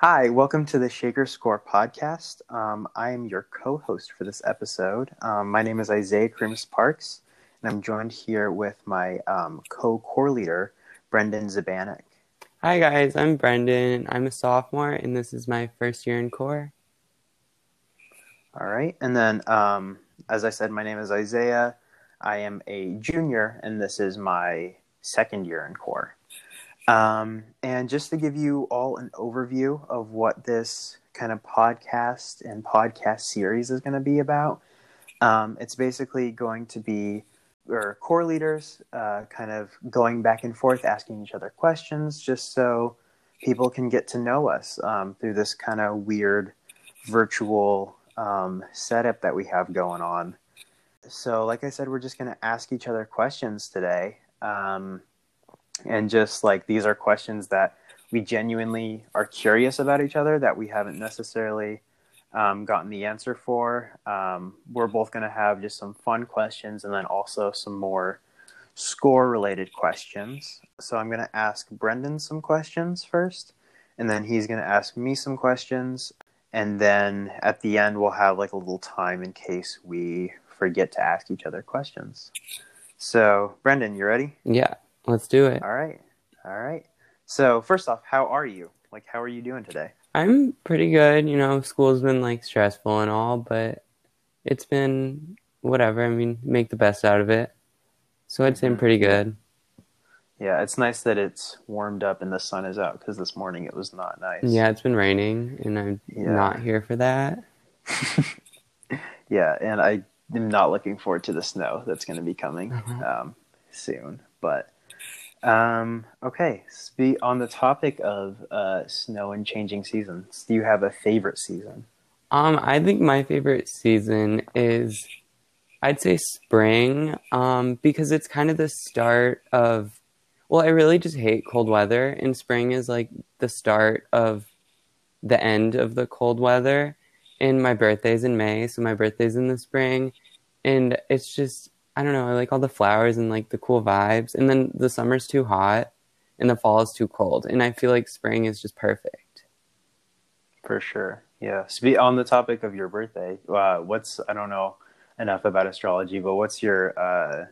Hi, welcome to the Shaker Score podcast. Um, I am your co host for this episode. Um, my name is Isaiah Krims Parks, and I'm joined here with my um, co core leader, Brendan Zabanik. Hi, guys. I'm Brendan. I'm a sophomore, and this is my first year in core. All right. And then, um, as I said, my name is Isaiah. I am a junior, and this is my second year in core. Um, and just to give you all an overview of what this kind of podcast and podcast series is going to be about, um, it's basically going to be our core leaders uh, kind of going back and forth, asking each other questions, just so people can get to know us um, through this kind of weird virtual um, setup that we have going on. So, like I said, we're just going to ask each other questions today. Um, and just like these are questions that we genuinely are curious about each other that we haven't necessarily um, gotten the answer for. Um, we're both going to have just some fun questions and then also some more score related questions. So I'm going to ask Brendan some questions first, and then he's going to ask me some questions. And then at the end, we'll have like a little time in case we forget to ask each other questions. So, Brendan, you ready? Yeah. Let's do it. All right. All right. So, first off, how are you? Like, how are you doing today? I'm pretty good. You know, school's been like stressful and all, but it's been whatever. I mean, make the best out of it. So, I'd say I'm mm-hmm. pretty good. Yeah, it's nice that it's warmed up and the sun is out because this morning it was not nice. Yeah, it's been raining and I'm yeah. not here for that. yeah, and I am not looking forward to the snow that's going to be coming uh-huh. um, soon. But um, okay, Spe- on the topic of uh, snow and changing seasons, do you have a favorite season? Um, I think my favorite season is, I'd say spring, um, because it's kind of the start of. Well, I really just hate cold weather, and spring is like the start of the end of the cold weather. And my birthday's in May, so my birthday's in the spring, and it's just I don't know, I like all the flowers and like the cool vibes. And then the summer's too hot and the fall is too cold. And I feel like spring is just perfect. For sure. Yeah. So on the topic of your birthday, uh, what's, I don't know enough about astrology, but what's your uh,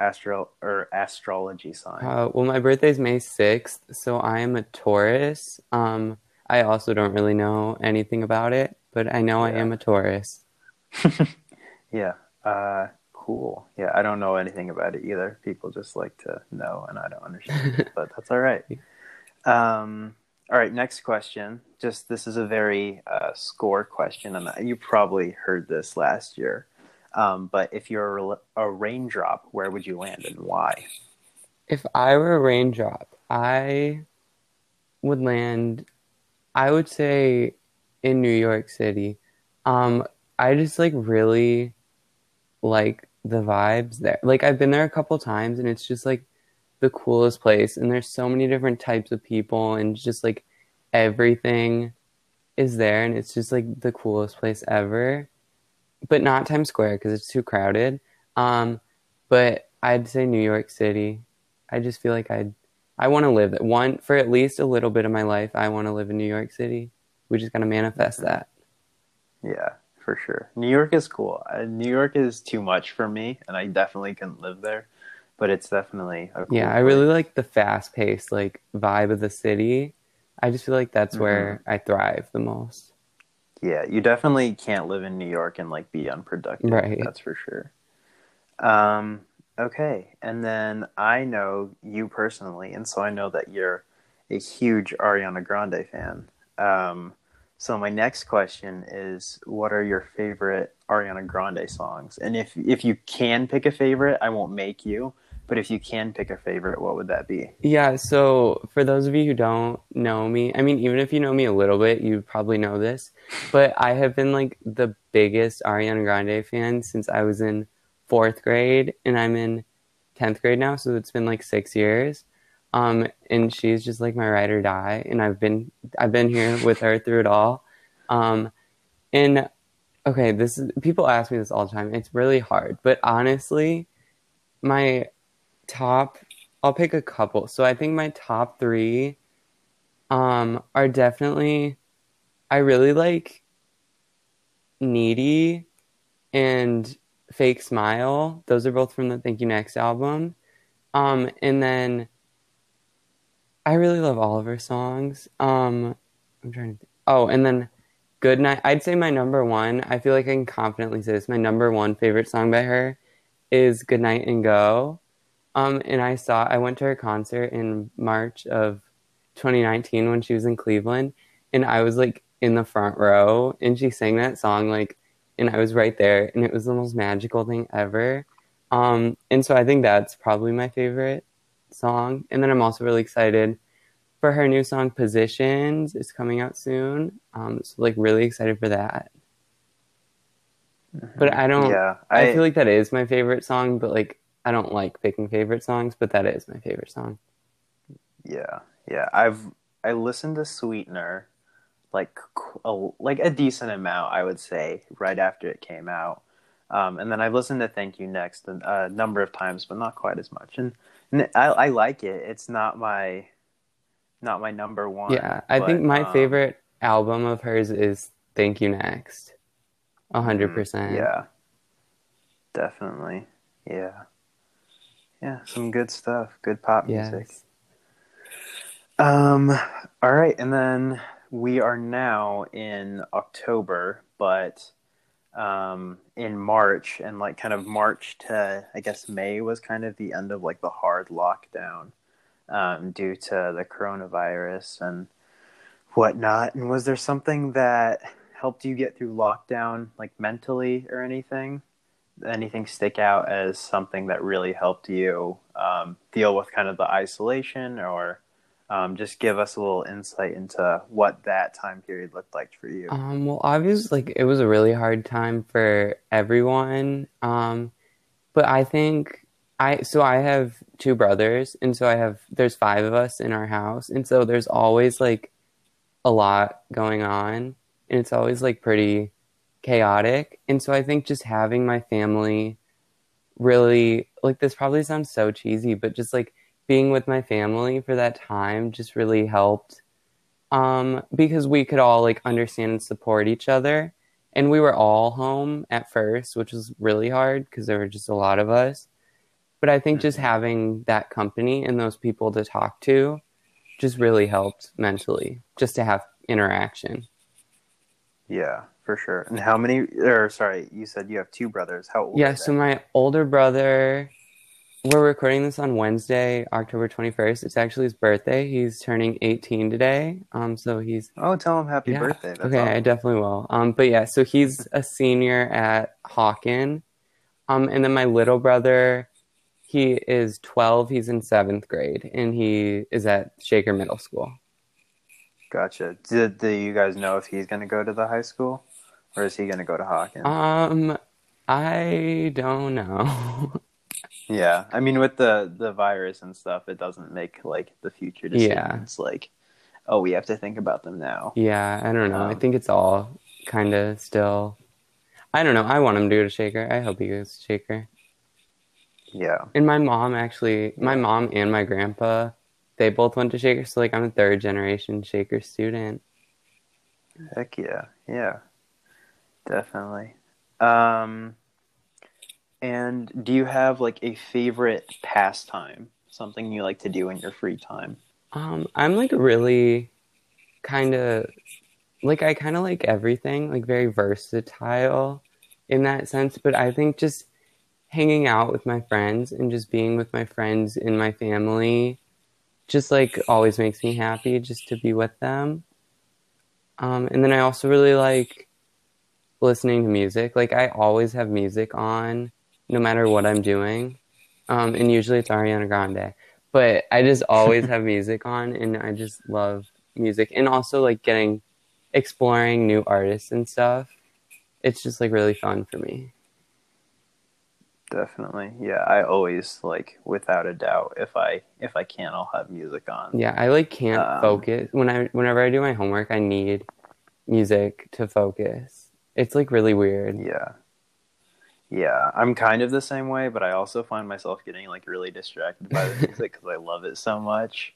astro or astrology sign? Uh, well, my birthday's May 6th. So I am a Taurus. Um, I also don't really know anything about it, but I know yeah. I am a Taurus. yeah. Uh, cool. Yeah, I don't know anything about it either. People just like to know, and I don't understand, but that's all right. Um, all right, next question. Just this is a very uh, score question, and you probably heard this last year. Um, but if you're a, a raindrop, where would you land and why? If I were a raindrop, I would land. I would say in New York City. Um, I just like really like the vibes there. Like I've been there a couple times and it's just like the coolest place and there's so many different types of people and just like everything is there and it's just like the coolest place ever. But not Times Square because it's too crowded. Um but I'd say New York City. I just feel like I'd I want to live it. One for at least a little bit of my life. I want to live in New York City. We just got to manifest that. Yeah for sure. New York is cool. Uh, New York is too much for me, and I definitely couldn't live there. But it's definitely cool yeah. Place. I really like the fast paced like vibe of the city. I just feel like that's mm-hmm. where I thrive the most. Yeah, you definitely can't live in New York and like be unproductive. Right. That's for sure. Um. Okay, and then I know you personally, and so I know that you're a huge Ariana Grande fan. Um, so my next question is, what are your favorite Ariana Grande songs? And if if you can pick a favorite, I won't make you. But if you can pick a favorite, what would that be? Yeah. So for those of you who don't know me, I mean, even if you know me a little bit, you probably know this. But I have been like the biggest Ariana Grande fan since I was in fourth grade, and I'm in tenth grade now. So it's been like six years. Um, and she's just like my ride or die, and I've been I've been here with her through it all. Um, and okay, this is people ask me this all the time. It's really hard, but honestly, my top I'll pick a couple. So I think my top three um, are definitely I really like Needy and Fake Smile. Those are both from the Thank You Next album. Um, and then I really love all of her songs. Um, I'm trying to. Think. Oh, and then Good Night. I'd say my number one. I feel like I can confidently say this. My number one favorite song by her is Good Night and Go. Um, and I saw. I went to her concert in March of 2019 when she was in Cleveland, and I was like in the front row, and she sang that song like, and I was right there, and it was the most magical thing ever. Um, and so I think that's probably my favorite song. And then I'm also really excited for her new song Positions. It's coming out soon. Um, so like really excited for that. Mm-hmm. But I don't. Yeah, I, I feel like that is my favorite song. But like I don't like picking favorite songs. But that is my favorite song. Yeah, yeah. I've I listened to Sweetener like a, like a decent amount, I would say, right after it came out. Um, and then I've listened to Thank You Next a, a, number of times, but not quite as much. And I, I, like it. It's not my not my number one. Yeah, I but, think my um, favorite album of hers is Thank You Next. A hundred mm, percent. Yeah, definitely. Yeah, yeah. Some good stuff. Good pop music. Um. All right, and then we are now in October, but um, in March and like kind of March to I guess May was kind of the end of like the hard lockdown um, due to the coronavirus and whatnot. And was there something that helped you get through lockdown, like mentally or anything? Anything stick out as something that really helped you um, deal with kind of the isolation or um, just give us a little insight into what that time period looked like for you. Um, well, obviously, like it was a really hard time for everyone. Um, but I think I so I have two brothers, and so I have there's five of us in our house, and so there's always like a lot going on, and it's always like pretty chaotic. And so I think just having my family really like this probably sounds so cheesy, but just like being with my family for that time just really helped um, because we could all like understand and support each other. And we were all home at first, which was really hard because there were just a lot of us. But I think just having that company and those people to talk to just really helped mentally, just to have interaction. Yeah, for sure. And how many, or sorry, you said you have two brothers. How old? Yeah, so my older brother we're recording this on Wednesday, October 21st. It's actually his birthday. He's turning 18 today. Um, so he's Oh, tell him happy yeah. birthday. That's okay, awesome. I definitely will. Um, but yeah, so he's a senior at Hawken. Um, and then my little brother, he is 12. He's in seventh grade, and he is at Shaker Middle School. Gotcha. Did do you guys know if he's going to go to the high school, or is he going to go to Hawken? Um, I don't know. Yeah, I mean, with the the virus and stuff, it doesn't make like the future decisions yeah. like, oh, we have to think about them now. Yeah, I don't know. Um, I think it's all kind of still. I don't know. I want him to go to Shaker. I hope he goes to Shaker. Yeah. And my mom actually, my mom and my grandpa, they both went to Shaker. So like, I'm a third generation Shaker student. Heck yeah, yeah, definitely. Um, and do you have like a favorite pastime? Something you like to do in your free time? Um, I'm like really kind of like I kind of like everything, like very versatile in that sense, but I think just hanging out with my friends and just being with my friends and my family just like always makes me happy just to be with them. Um, and then I also really like listening to music. Like I always have music on no matter what I'm doing. Um, and usually it's Ariana Grande. But I just always have music on and I just love music. And also like getting exploring new artists and stuff. It's just like really fun for me. Definitely. Yeah, I always like without a doubt if I if I can I'll have music on. Yeah, I like can't um, focus. When I whenever I do my homework, I need music to focus. It's like really weird. Yeah. Yeah, I'm kind of the same way, but I also find myself getting like really distracted by the music because I love it so much.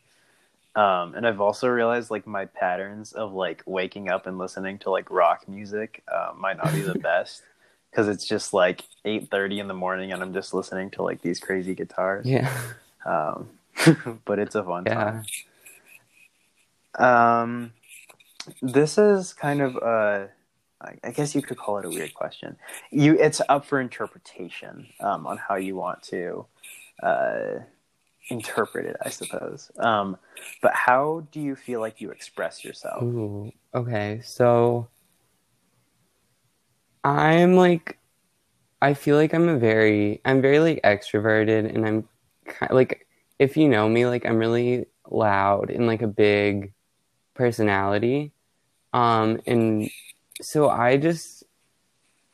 Um, and I've also realized like my patterns of like waking up and listening to like rock music uh, might not be the best because it's just like eight thirty in the morning and I'm just listening to like these crazy guitars. Yeah. Um, but it's a fun Yeah. time. Um, this is kind of a, I guess you could call it a weird question. You, it's up for interpretation um, on how you want to uh, interpret it, I suppose. Um, but how do you feel like you express yourself? Ooh, okay. So I'm like, I feel like I'm a very, I'm very like extroverted, and I'm kind like, if you know me, like I'm really loud and like a big personality. Um, and so I just,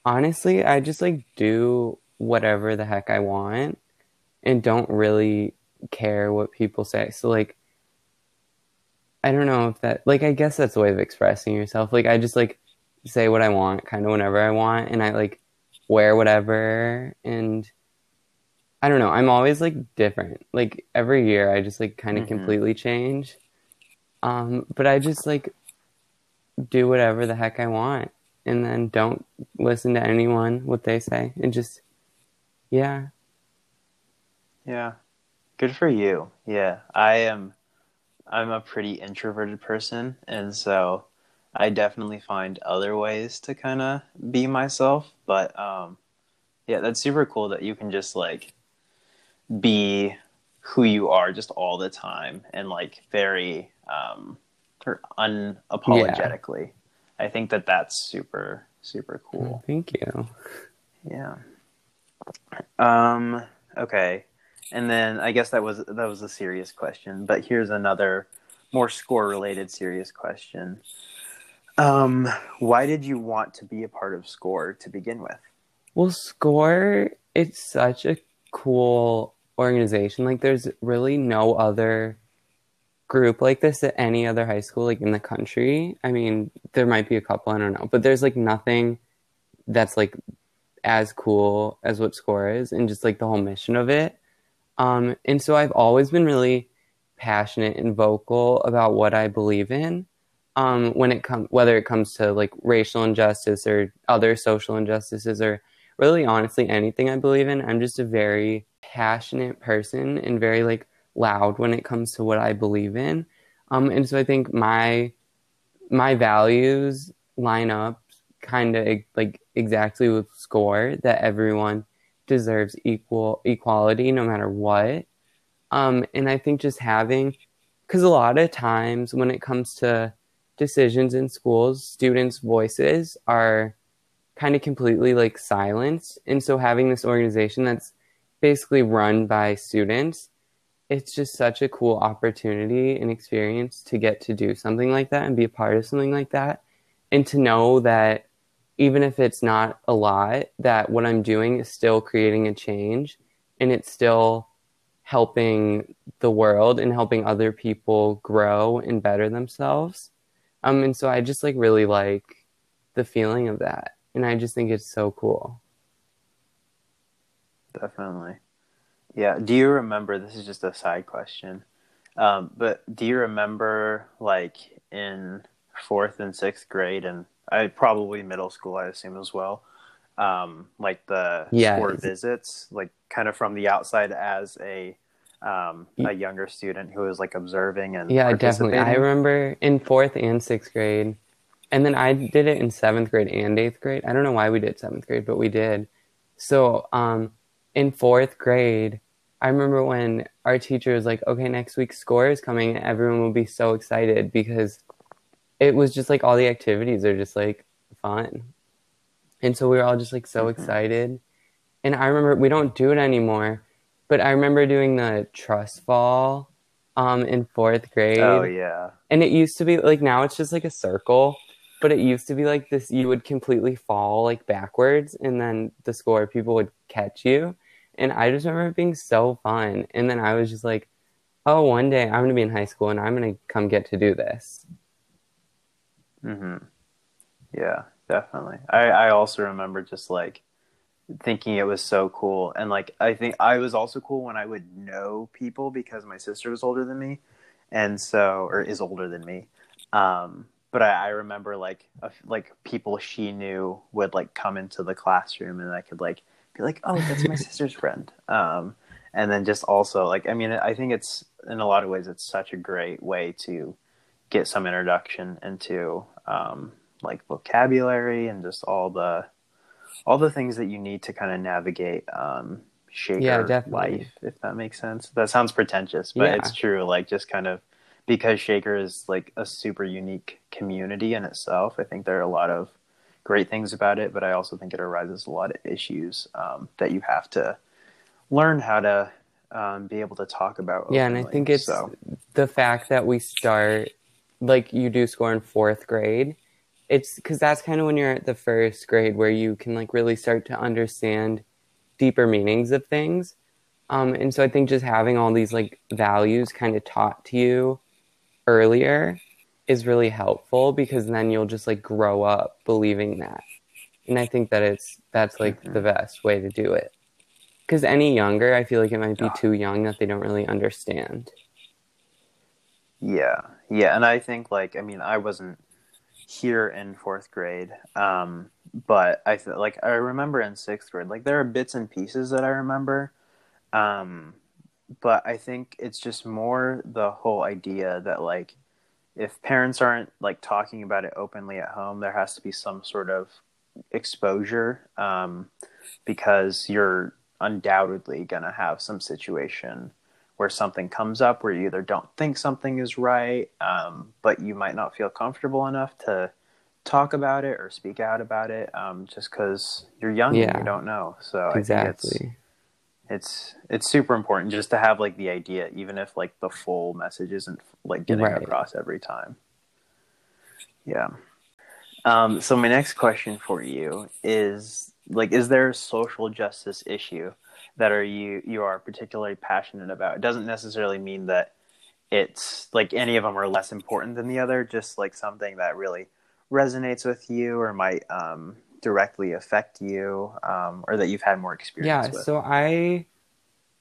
honestly, I just like do whatever the heck I want and don't really care what people say. So like, I don't know if that like I guess that's a way of expressing yourself. Like I just like say what I want kind of whenever I want and I like wear whatever and I don't know. I'm always like different. Like every year I just like kind of Mhm. completely change. Um but I just like do whatever the heck I want and then don't listen to anyone what they say and just yeah. Yeah. Good for you. Yeah. I am I'm a pretty introverted person and so I definitely find other ways to kind of be myself, but um yeah, that's super cool that you can just like be who you are just all the time and like very um or unapologetically. I think that that's super super cool. Thank you. Yeah. Um. Okay. And then I guess that was that was a serious question, but here's another more score related serious question. Um, why did you want to be a part of Score to begin with? Well, Score, it's such a cool organization. Like, there's really no other group like this at any other high school, like in the country. I mean, there might be a couple, I don't know, but there's like nothing that's like as cool as what Score is and just like the whole mission of it. Um, and so I've always been really passionate and vocal about what I believe in um, when it comes whether it comes to like racial injustice or other social injustices or really honestly anything I believe in. I'm just a very passionate person and very like loud when it comes to what I believe in. Um, and so I think my my values line up kind of like exactly with score that everyone deserves equal equality no matter what. Um, and I think just having because a lot of times when it comes to decisions in schools, students' voices are kind of completely like silenced. And so having this organization that's basically run by students, it's just such a cool opportunity and experience to get to do something like that and be a part of something like that. And to know that even if it's not a lot, that what I'm doing is still creating a change and it's still helping the world and helping other people grow and better themselves. Um, and so I just like really like the feeling of that, and I just think it's so cool. Definitely. Yeah. Do you remember? This is just a side question, um, but do you remember like in fourth and sixth grade, and I probably middle school, I assume as well, um, like the Yeah. sport visits, like kind of from the outside as a um, a younger student who was like observing and Yeah, definitely. I remember in fourth and sixth grade, and then I did it in seventh grade and eighth grade. I don't know why we did seventh grade, but we did. So, um, in fourth grade, I remember when our teacher was like, "Okay, next week's score is coming," and everyone will be so excited because it was just like all the activities are just like fun, and so we were all just like so Mhm. excited. And I remember we don't do it anymore, but I remember doing the trust fall um, in fourth grade. Oh yeah. And it used to be like now it's just like a circle, but it used to be like this you would completely fall like backwards and then the score people would catch you. And I just remember it being so fun. And then I was just like, oh, one day I'm going to be in high school and I'm going to come get to do this. hmm Yeah, definitely. I, I also remember just like thinking it was so cool. And like, I think I was also cool when I would know people because my sister was older than me. and so or is older than me. Um, but I, I remember like a, like people she knew would like come into the classroom, and I could like be like, "Oh, that's my sister's friend." Um, and then just also like I mean, I think it's in a lot of ways it's such a great way to get some introduction into um, like vocabulary and just all the all the things that you need to kind of navigate um, shaker Yeah, life, if that makes sense. That sounds pretentious, but Yeah. it's true. Like just kind of because Shaker is like a super unique community in itself. I think there are a lot of great things about it, but I also think it arises a lot of issues um, that you have to learn how to um, be able to talk about. Yeah, and I think it's so. the fact that we start like you do score in fourth grade. It's because that's kind of when you're at the first grade where you can like really start to understand deeper meanings of things. Um, and so I think just having all these like values kind of taught to you earlier is really helpful because then you'll just like grow up believing that. And I think that it's that's like the best way to do it. Because any younger, I feel like it might be too young that they don't really understand. Yeah, yeah, and I think like I mean I wasn't here in fourth grade, um, but I th- like I remember in sixth grade like there are bits and pieces that I remember, um, but I think it's just more the whole idea that like if parents aren't like talking about it openly at home, there has to be some sort of exposure um, because you're undoubtedly gonna have some situation where something comes up where you either don't think something is right, um, but you might not feel comfortable enough to talk about it or speak out about it, um, just because you're young Yeah. and you don't know. So I think Exactly. It's it's super important just to have like the idea, even if like the full message isn't like getting Right. across every time. Yeah. Um, so my next question for you is like, is there a social justice issue that are you you are particularly passionate about? It doesn't necessarily mean that it's like any of them are less important than the other. Just like something that really resonates with you or might um, directly affect you, um, or that you've had more experience Yeah, with. so I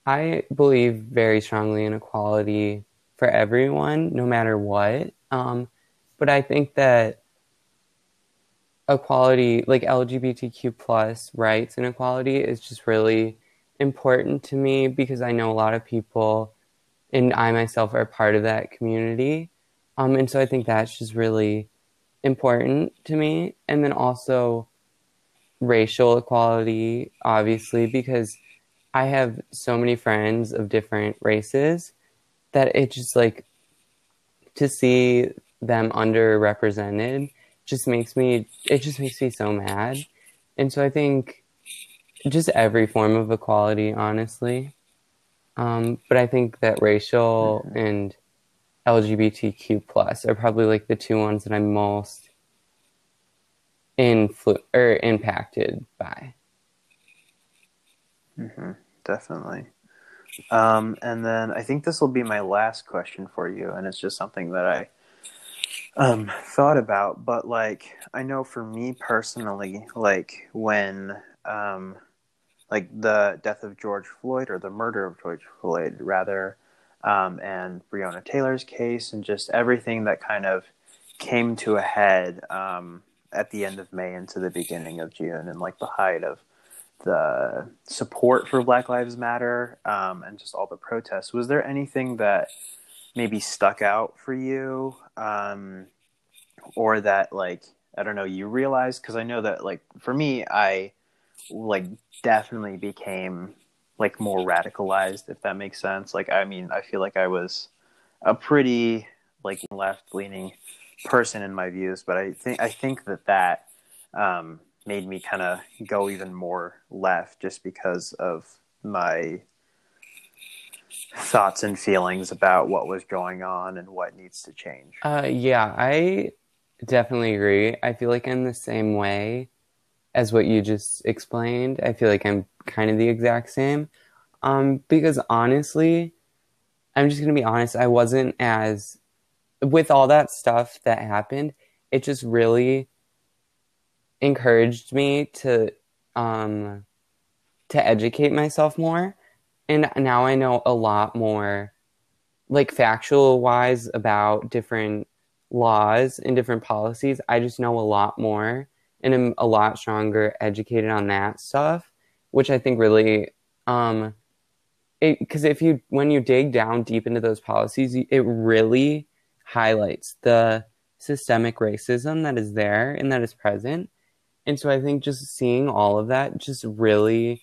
I believe very strongly in equality for everyone, no matter what. Um, but I think that equality, like LGBTQ plus rights and equality, is just really important to me because I know a lot of people, and I myself are part of that community. Um, and so I think that's just really important to me. And then also racial equality, obviously, because I have so many friends of different races that it just like to see them underrepresented just makes me it just makes me so mad. And so I think just every form of equality, honestly. Um, but I think that racial and LGBTQ plus are probably like the two ones that I'm most influ or impacted by. hmm definitely. Um, and then I think this will be my last question for you, and it's just something that I um, thought about. But like, I know for me personally, like when um, like the death of George Floyd or the murder of George Floyd, rather, um, and Breonna Taylor's case, and just everything that kind of came to a head um, at the end of May into the beginning of June, and like the height of the support for Black Lives Matter um, and just all the protests. Was there anything that maybe stuck out for you, um, or that like I don't know you realized? Because I know that like for me, I like definitely became like more radicalized, if that makes sense. Like I mean, I feel like I was a pretty like left leaning person in my views, but I think I think that that um, made me kind of go even more left just because of my thoughts and feelings about what was going on and what needs to change. Uh, yeah, I definitely agree. I feel like I'm the same way as what you just explained. I feel like I'm kind of the exact same. Um, because honestly, I'm just gonna be honest, I wasn't as with all that stuff that happened, it just really encouraged me to um to educate myself more. And now I know a lot more like factual wise about different laws and different policies. I just know a lot more and am a lot stronger educated on that stuff, which I think really um because if you when you dig down deep into those policies, it really highlights the systemic racism that is there and that is present. And so I think just seeing all of that just really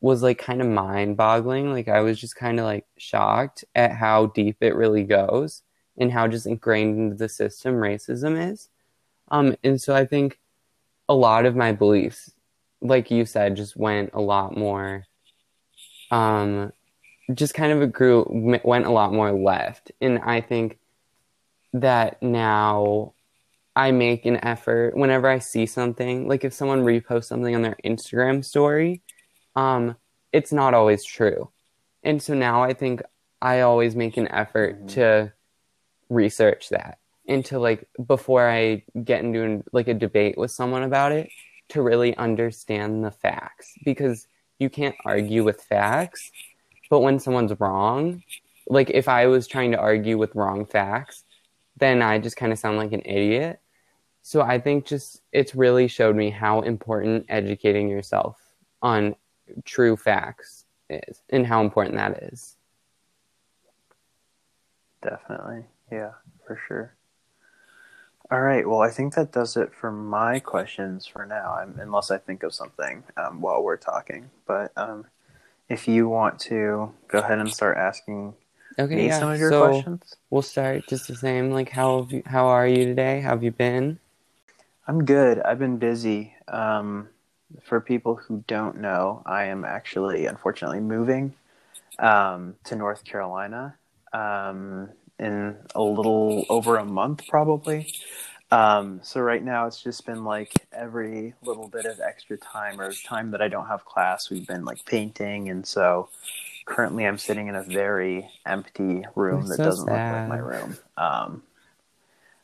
was like kind of mind boggling. Like I was just kind of like shocked at how deep it really goes and how just ingrained into the system racism is. Um, and so I think a lot of my beliefs, like you said, just went a lot more, um, just kind of grew, went a lot more left. And I think that now I make an effort whenever I see something, like if someone reposts something on their Instagram story, um, it's not always true. And so now I think I always make an effort mm-hmm. to research that and to like before I get into like a debate with someone about it to really understand the facts because you can't argue with facts. But when someone's wrong, like if I was trying to argue with wrong facts, then I just kind of sound like an idiot. So I think just it's really showed me how important educating yourself on true facts is and how important that is. Definitely. Yeah, for sure. All right. Well, I think that does it for my questions for now, I'm, unless I think of something um, while we're talking. But um, if you want to go ahead and start asking okay, yeah. some of your so questions, we'll start just the same. Like, how you, how are you today? How have you been? I'm good. I've been busy. Um, for people who don't know, I am actually, unfortunately, moving um, to North Carolina um, in a little over a month, probably. Um, so right now, it's just been like every little bit of extra time or time that I don't have class, we've been like painting, and so currently I'm sitting in a very empty room That's that so doesn't sad. look like my room. Um,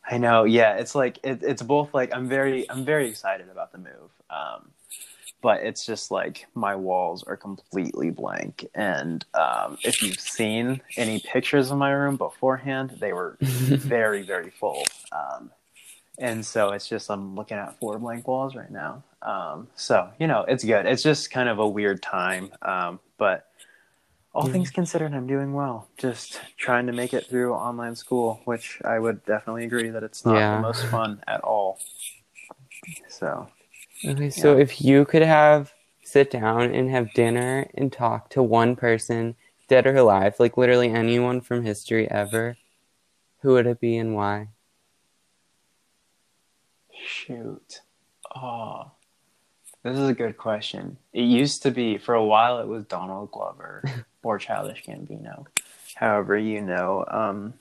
I know, yeah, it's like it, it's both like I'm very I'm very excited about the move. Um, but it's just like my walls are completely blank. And um, if you've seen any pictures of my room beforehand, they were very, very full. Um, and so it's just I'm looking at four blank walls right now. Um, so you know, it's good. It's just kind of a weird time, um, but all things considered, I'm doing well. Just trying to make it through online school, which I would definitely agree that it's not yeah. the most fun at all. So Okay, so yeah. if you could have sit down and have dinner and talk to one person, dead or alive, like literally anyone from history ever, who would it be and why? Shoot. Oh, this is a good question. It used to be, for a while, it was Donald Glover or Childish Gambino. However, you know, um,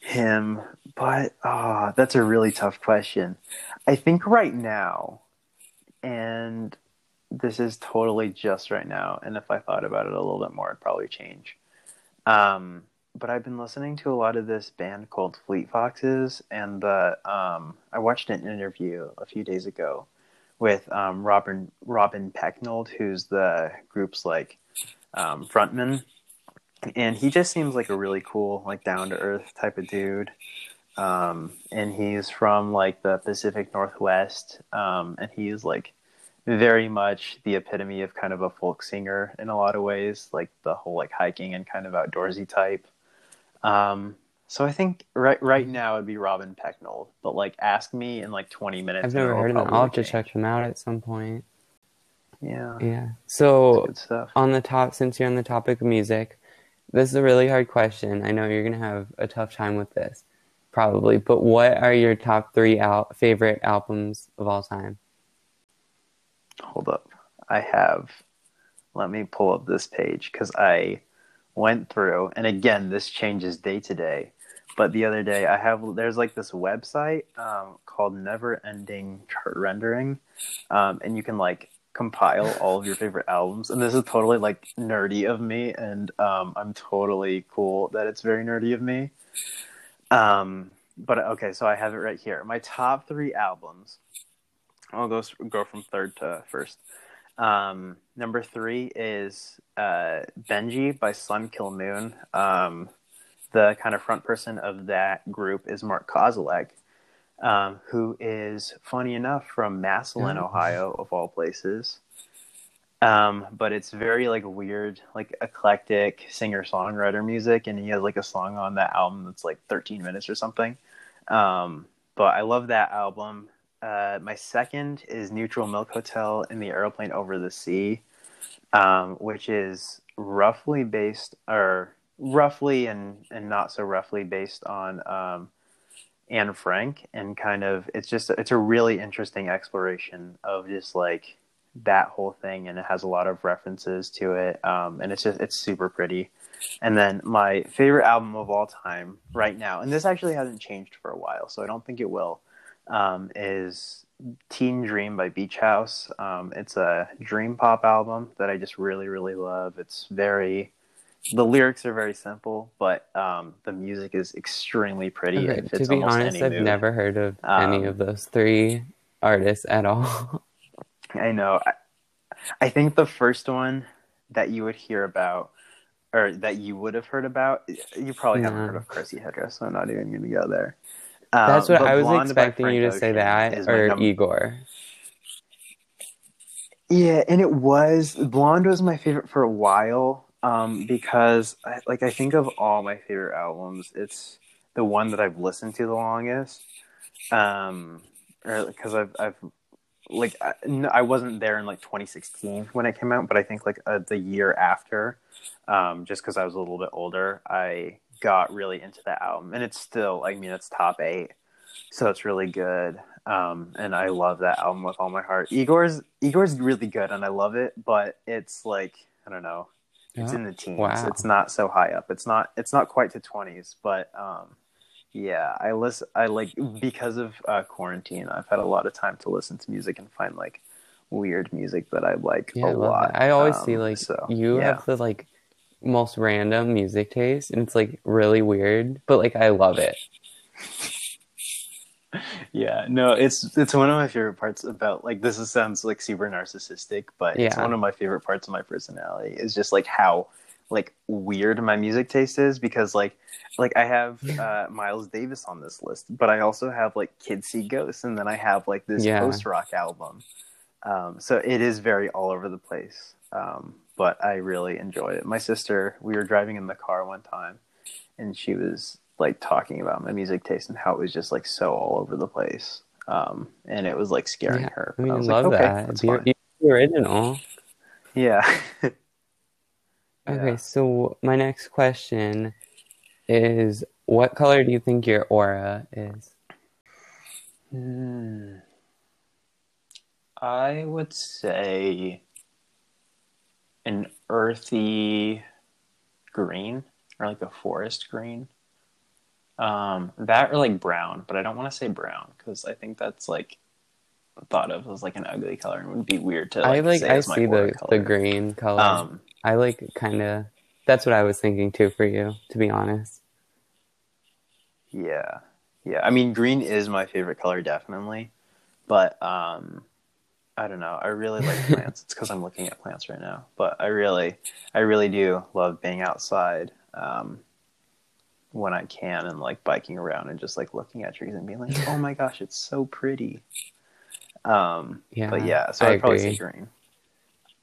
him, but ah, oh, that's a really tough question. I think right now, and this is totally just right now, and if I thought about it a little bit more, it'd probably change. Um, but I've been listening to a lot of this band called Fleet Foxes, and the um, I watched an interview a few days ago with um, Robin Robin Pecknold, who's the group's like um, frontman, and he just seems like a really cool, like down to earth type of dude. Um, and he's from like the Pacific Northwest, um, and he's like very much the epitome of kind of a folk singer in a lot of ways, like the whole like hiking and kind of outdoorsy type. Um, so I think right right mm. now it'd be Robin Pecknold, but like ask me in like twenty minutes. I've never heard of them. I'll have to check them out at some point. Yeah. Yeah. So on the top, since you're on the topic of music, this is a really hard question. I know you're gonna have a tough time with this probably. But what are your top three al- favorite albums of all time? Hold up, I have. Let me pull up this page because I went through, and again, this changes day to day. But the other day, I have there's like this website um, called Never Ending Chart Rendering, um, and you can like compile all of your favorite albums. And this is totally like nerdy of me, and um, I'm totally cool that it's very nerdy of me. Um, but okay, so I have it right here. My top three albums. I'll go go from third to first. Um, number three is uh, Benji by Sun Kil Moon. Um, the kind of front person of that group is Mark Kozelek, um, who is funny enough from Massillon, Yeah. Ohio, of all places. Um, but it's very like weird, like eclectic singer songwriter music, and he has like a song on that album that's like 13 minutes or something. Um, but I love that album. Uh, my second is Neutral Milk Hotel in the Aeroplane Over the Sea, um, which is roughly based, or roughly and, and not so roughly based on um, Anne Frank, and kind of it's just it's a really interesting exploration of just like that whole thing, and it has a lot of references to it, um, and it's just it's super pretty. And then my favorite album of all time right now, and this actually hasn't changed for a while, so I don't think it will, um, is Teen Dream by Beach House. Um, it's a dream pop album that I just really, really love. It's very, the lyrics are very simple, but um, the music is extremely pretty. Okay, to be honest, I've mood. never heard of any Um, of those three artists at all. I know. I, I think the first one that you would hear about, or that you would have heard about, you probably haven't heard of Chrissy Hedra, so I'm not even going to go there. Um, That's what I was expecting you to Frank say Ocean that is my or num- Igor. Yeah, and it was Blonde was my favorite for a while um, because I, like I think of all my favorite albums, it's the one that I've listened to the longest. Um, or because I've I've like I, no, I wasn't there in like 2016 when it came out, but I think like uh, the year after, um, just because I was a little bit older, I got really into that album, and it's still I mean it's top eight, so it's really good. Um, and I love that album with all my heart. Igor's Igor's really good, and I love it, but it's like I don't know, it's Yeah. in the teens. Wow. It's not so high up. It's not it's not quite to 20s, but um, yeah, I listen. I like because of uh, quarantine. I've had a lot of time to listen to music and find like weird music that I like Yeah, a I lot. that. I always Um, see like so, you yeah. have the like most random music taste, and it's like really weird, but like I love it. Yeah, no, it's it's one of my favorite parts about like this is, sounds like super narcissistic, but it's one of my favorite parts of my personality is just like how like weird my music taste is because like like I have uh, Miles Davis on this list, but I also have like Kids See Ghosts, and then I have like this Yeah. post rock album. Um, so it is very all over the place, um, but I really enjoy it. My sister, we were driving in the car one time, and she was like talking about my music taste and how it was just like so all over the place, um, and it was like scaring Yeah, her. I mean, I was love like, okay, that. The, fine. the original. Yeah. Okay, so my next question is what color do you think your aura is? Hmm. I would say an earthy green or like a forest green. Um, that or like brown, but I don't want to say brown because I think that's like thought of as like an ugly color and would be weird to like, I like I see the color. the green color. Um, I like kind of that's what I was thinking too for you, to be honest. Yeah. Yeah. I mean, green is my favorite color, definitely. But um, I don't know. I really like plants. it's because I'm looking at plants right now. But I really, I really do love being outside um, when I can and like biking around and just like looking at trees and being like, oh my gosh, it's so pretty. Um, Yeah, but yeah, so I I'd probably say green.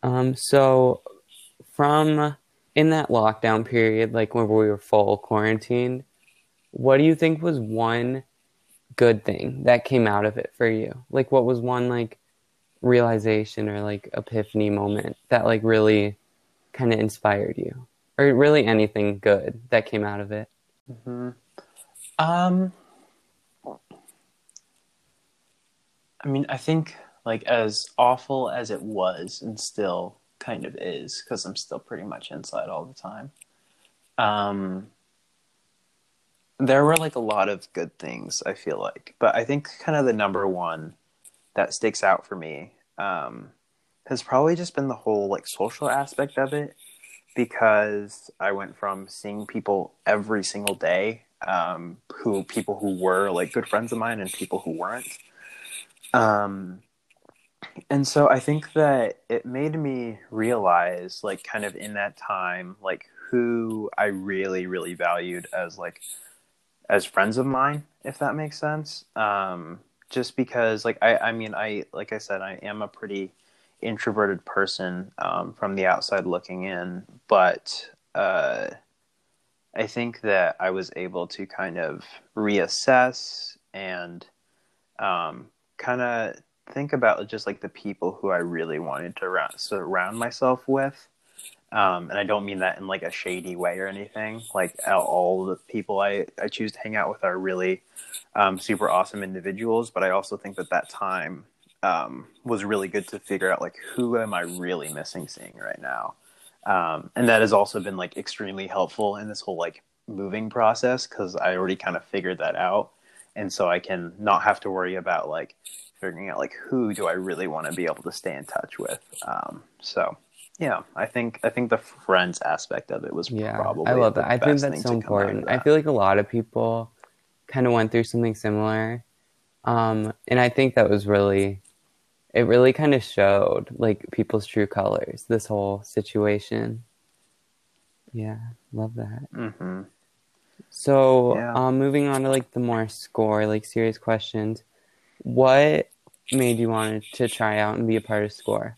Um, so from in that lockdown period, like when we were full quarantined, what do you think was one good thing that came out of it for you? Like, what was one like realization or like epiphany moment that like really kind of inspired you, or really anything good that came out of it? hmm Um, I mean, I think like as awful as it was, and still kind of is, because I'm still pretty much inside all the time. Um, there were like a lot of good things. I feel like, but I think kind of the number one that sticks out for me um, has probably just been the whole like social aspect of it because I went from seeing people every single day, um, who people who were like good friends of mine and people who weren't, um, and so I think that it made me realize, like, kind of in that time, like who I really, really valued as like as friends of mine, if that makes sense. Um, just because, like, I, I mean, I, like I said, I am a pretty introverted person um, from the outside looking in, but uh, I think that I was able to kind of reassess and um, kind of think about just like the people who I really wanted to surround myself with. Um, and I don't mean that in like a shady way or anything. Like all the people I, I choose to hang out with are really um, super awesome individuals. But I also think that that time um, was really good to figure out like who am I really missing seeing right now. Um, and that has also been like extremely helpful in this whole like moving process because I already kind of figured that out. And so I can not have to worry about like figuring out like who do I really want to be able to stay in touch with. Um, so yeah, I think I think the friends aspect of it was yeah, probably. I love that. I think that's so important. That. I feel like a lot of people kind of went through something similar, um, and I think that was really, it really kind of showed like people's true colors. This whole situation. Yeah, love that. Mm-hmm. So, yeah. um, moving on to like the more score, like serious questions. What made you want to try out and be a part of score?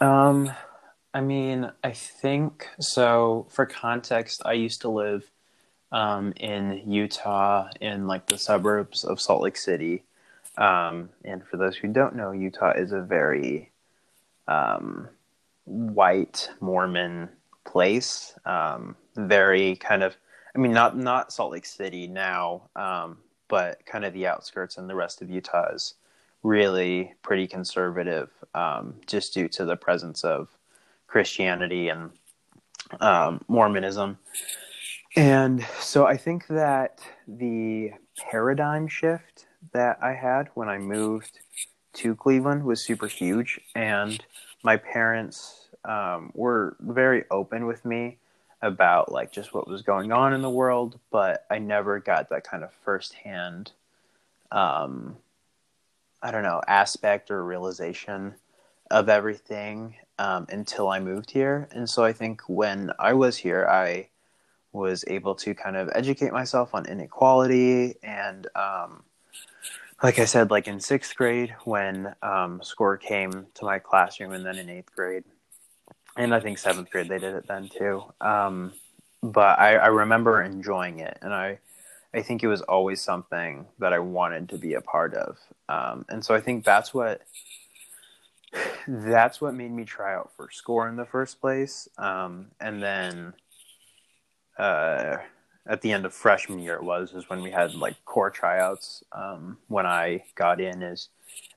Um, I mean, I think so. For context, I used to live um, in Utah, in like the suburbs of Salt Lake City. Um, and for those who don't know, Utah is a very um, white Mormon place. Um, very kind of, I mean, not not Salt Lake City now, um, but kind of the outskirts and the rest of Utah is really pretty conservative, um, just due to the presence of Christianity and um, Mormonism. And so I think that the paradigm shift that I had when I moved to Cleveland was super huge. And my parents um, were very open with me about like just what was going on in the world, but I never got that kind of firsthand um, I don't know, aspect or realization of everything um, until I moved here. And so I think when I was here, I was able to kind of educate myself on inequality and um, like I said, like in sixth grade when um, SCORE came to my classroom, and then in eighth grade, and I think seventh grade they did it then too. Um, but I, I, remember enjoying it, and I I think it was always something that I wanted to be a part of. Um, and so I think that's what that's what made me try out for score in the first place. Um, and then uh, at the end of freshman year, it was is when we had like core tryouts. Um, when I got in, is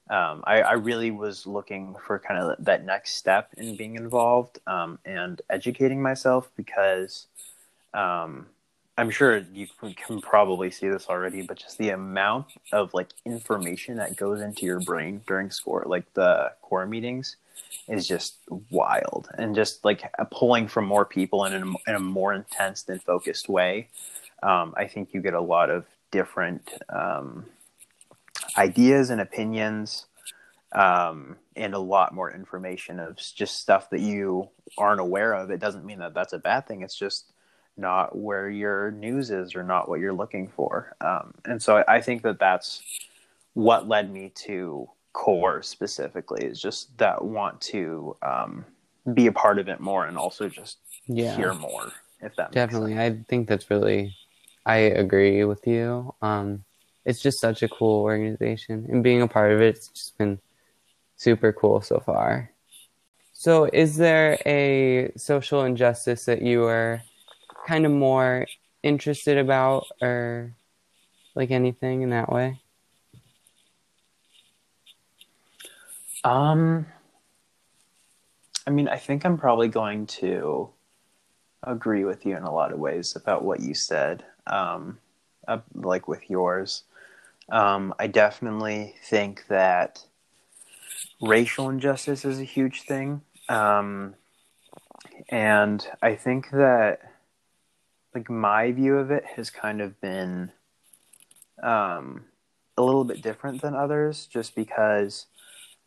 um, I, I, really was looking for kind of that next step in being involved um, and educating myself because um, I'm sure you can probably see this already, but just the amount of like information that goes into your brain during score, like the core meetings, is just wild. And just like pulling from more people in a, in a more intense and focused way, um, I think you get a lot of different um, ideas and opinions, um, and a lot more information of just stuff that you aren't aware of. It doesn't mean that that's a bad thing. It's just not where your news is or not what you're looking for. Um, and so I, I, think that that's what led me to core specifically is just that want to um, be a part of it more and also just yeah. hear more. If that definitely, I think that's really, I agree with you. Um, it's just such a cool organization, and being a part of it, it's just been super cool so far. So, is there a social injustice that you are kind of more interested about or like anything in that way? Um, I mean, I think I'm probably going to agree with you in a lot of ways about what you said, um, uh, like with yours. Um, I definitely think that racial injustice is a huge thing. Um, and I think that like my view of it has kind of been um a little bit different than others just because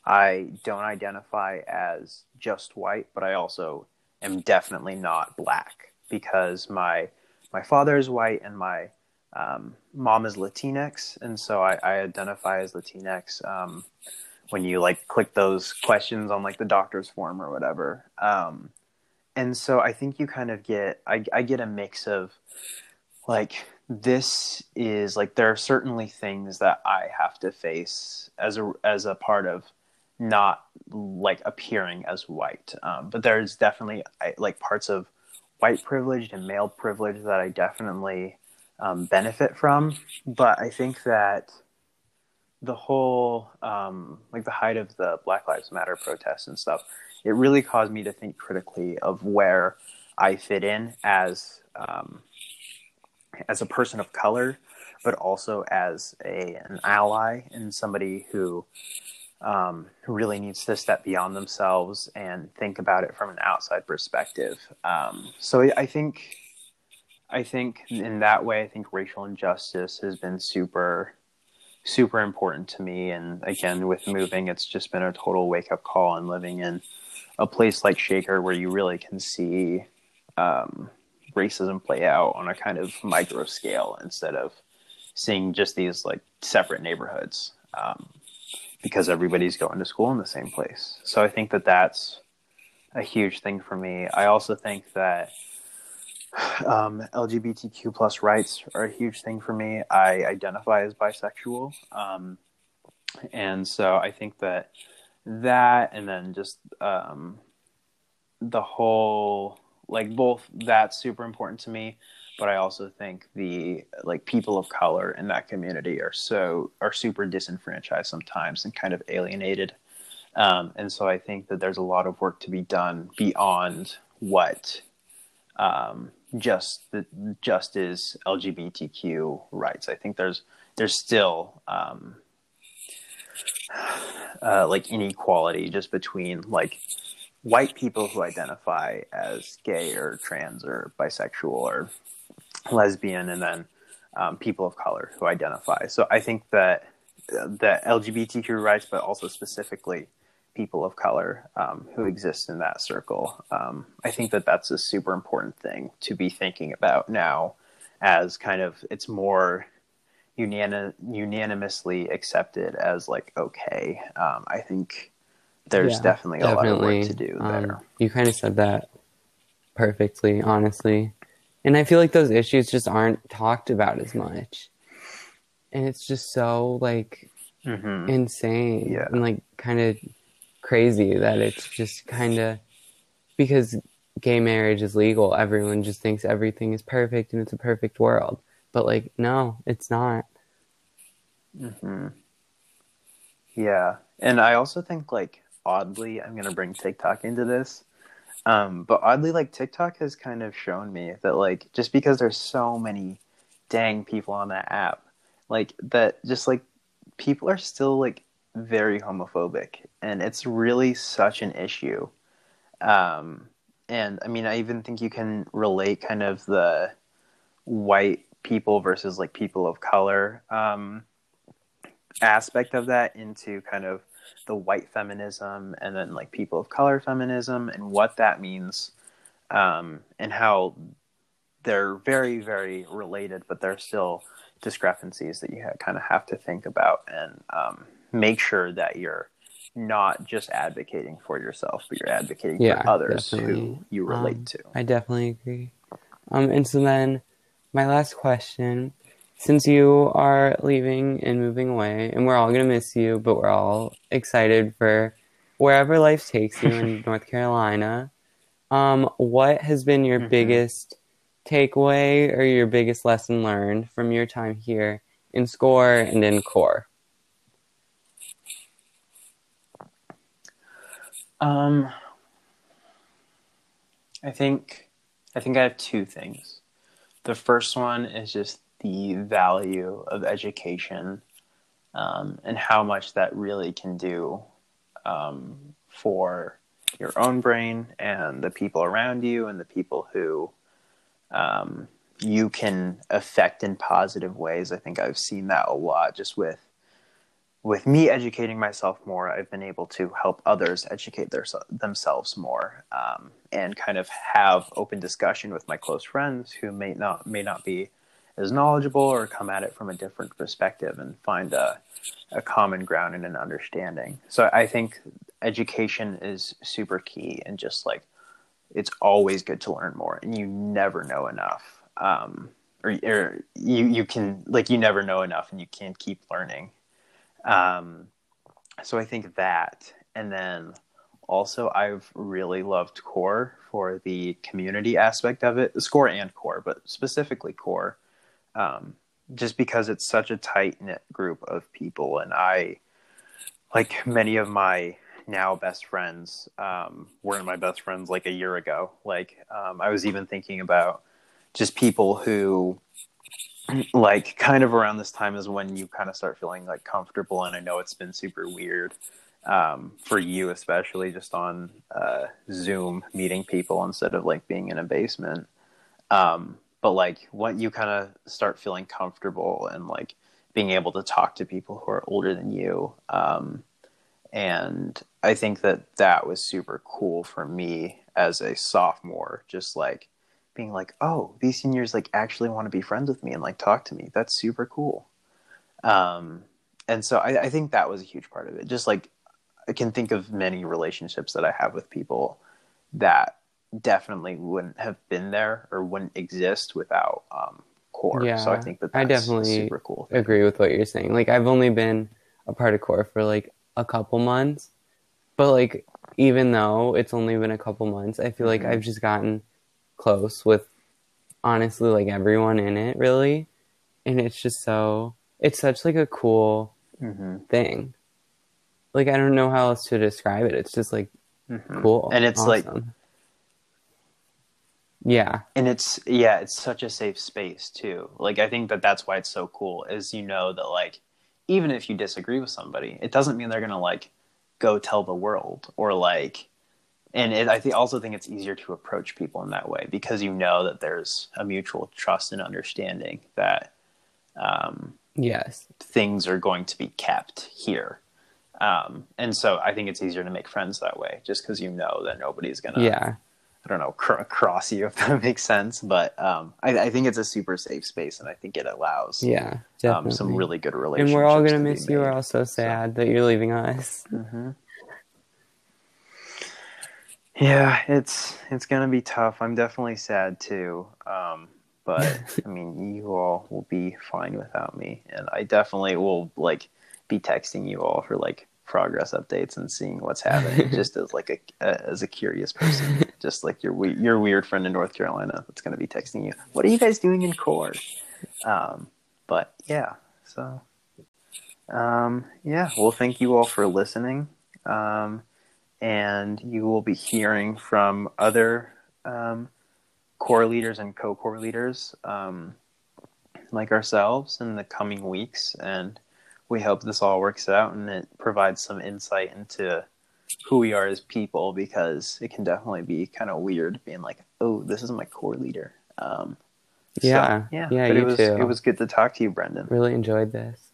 I don't identify as just white, but I also am definitely not black because my my father is white and my um, mom is Latinx, and so I, I identify as Latinx. Um, when you like click those questions on like the doctor's form or whatever, um, and so I think you kind of get I, I get a mix of like this is like there are certainly things that I have to face as a as a part of not like appearing as white, um, but there's definitely like parts of white privilege and male privilege that I definitely um, benefit from. But I think that the whole, um, like the height of the Black Lives Matter protests and stuff, it really caused me to think critically of where I fit in as um, as a person of color, but also as a an ally and somebody who um, really needs to step beyond themselves and think about it from an outside perspective. Um, so I, think, I think in that way, I think racial injustice has been super, super important to me. And again, with moving, it's just been a total wake up call and living in a place like Shaker where you really can see um, racism play out on a kind of micro scale instead of seeing just these like separate neighborhoods. Um, because everybody's going to school in the same place. So I think that that's a huge thing for me. I also think that um, LGBTQ plus rights are a huge thing for me. I identify as bisexual, um, and so I think that that, and then just um, the whole like both that's super important to me but I also think the like people of color in that community are so are super disenfranchised sometimes and kind of alienated. Um, and so I think that there's a lot of work to be done beyond what um, just the just is LGBTQ rights. I think there's there's still um, uh, like inequality just between like white people who identify as gay or trans or bisexual or lesbian, and then um, people of color who identify. So I think that the LGBTQ rights, but also specifically people of color um, who exist in that circle, um, I think that that's a super important thing to be thinking about now, as kind of it's more unanim- unanimously accepted as like okay. Um, I think there's yeah, definitely a definitely. lot of work to do there. Um, you kind of said that perfectly, honestly. And I feel like those issues just aren't talked about as much. And it's just so like mm-hmm. insane yeah. and like kind of crazy that it's just kind of because gay marriage is legal, everyone just thinks everything is perfect and it's a perfect world. But like, no, it's not. hmm Yeah. And I also think like oddly, I'm to bring TikTok into this. Um, but oddly, like TikTok has kind of shown me that like just because there's so many dang people on that app, like that just like people are still like very homophobic, and it's really such an issue. Um, and I mean, I even think you can relate kind of the white people versus like people of color um, aspect of that into kind of the white feminism and then like people of color feminism and what that means um, and how they're very very related but there's still discrepancies that you kind of have to think about and um, make sure that you're not just advocating for yourself but you're advocating yeah, for others definitely. who you relate um, to i definitely agree um, and so then my last question since you are leaving and moving away, and we're all going to miss you, but we're all excited for wherever life takes you in North Carolina. Um, what has been your mm-hmm. biggest takeaway or your biggest lesson learned from your time here in SCORE and in core? Um, I think I think I have two things. The first one is just the value of education um, and how much that really can do um, for your own brain and the people around you and the people who um, you can affect in positive ways. I think I've seen that a lot just with with me educating myself more, I've been able to help others educate their, themselves more um, and kind of have open discussion with my close friends who may not may not be as knowledgeable or come at it from a different perspective and find a, a common ground and an understanding. So I think education is super key and just like it's always good to learn more and you never know enough. Um, or, or you, you can like you never know enough and you can't keep learning um, so I think that, and then also I've really loved core for the community aspect of it, score and core, but specifically core, um, just because it's such a tight knit group of people, and I, like many of my now best friends, um, weren't my best friends like a year ago. Like um, I was even thinking about just people who like kind of around this time is when you kind of start feeling like comfortable and i know it's been super weird um, for you especially just on uh, zoom meeting people instead of like being in a basement. Um, but like when you kind of start feeling comfortable and like being able to talk to people who are older than you um, and i think that that was super cool for me as a sophomore just like being like, oh, these seniors like actually want to be friends with me and like talk to me. That's super cool. Um, and so I, I think that was a huge part of it. Just like I can think of many relationships that I have with people that definitely wouldn't have been there or wouldn't exist without um, core. Yeah, so I think that I definitely super cool. Thing. Agree with what you're saying. Like I've only been a part of core for like a couple months, but like even though it's only been a couple months, I feel like mm-hmm. I've just gotten close with honestly like everyone in it really and it's just so it's such like a cool mm-hmm. thing like i don't know how else to describe it it's just like mm-hmm. cool and it's awesome. like yeah and it's yeah it's such a safe space too like i think that that's why it's so cool is you know that like even if you disagree with somebody it doesn't mean they're gonna like go tell the world or like and it, I think also think it's easier to approach people in that way because you know that there's a mutual trust and understanding that um, yes. things are going to be kept here. Um, and so I think it's easier to make friends that way just because you know that nobody's gonna yeah. I don't know cr- cross you if that makes sense. But um, I, I, think it's a super safe space and I think it allows yeah um, some really good relationships and we're all gonna miss you. We're all so sad so. that you're leaving us. Mm-hmm. Yeah, it's it's gonna be tough. I'm definitely sad too. Um, but I mean, you all will be fine without me, and I definitely will like be texting you all for like progress updates and seeing what's happening, just as like a, a, as a curious person, just like your your weird friend in North Carolina that's gonna be texting you. What are you guys doing in core? Um, but yeah, so um, yeah. Well, thank you all for listening. Um, and you will be hearing from other um, core leaders and co-core leaders um, like ourselves in the coming weeks and we hope this all works out and it provides some insight into who we are as people because it can definitely be kind of weird being like oh this is my core leader. Um, yeah so, yeah. yeah but it was too. it was good to talk to you brendan. Really enjoyed this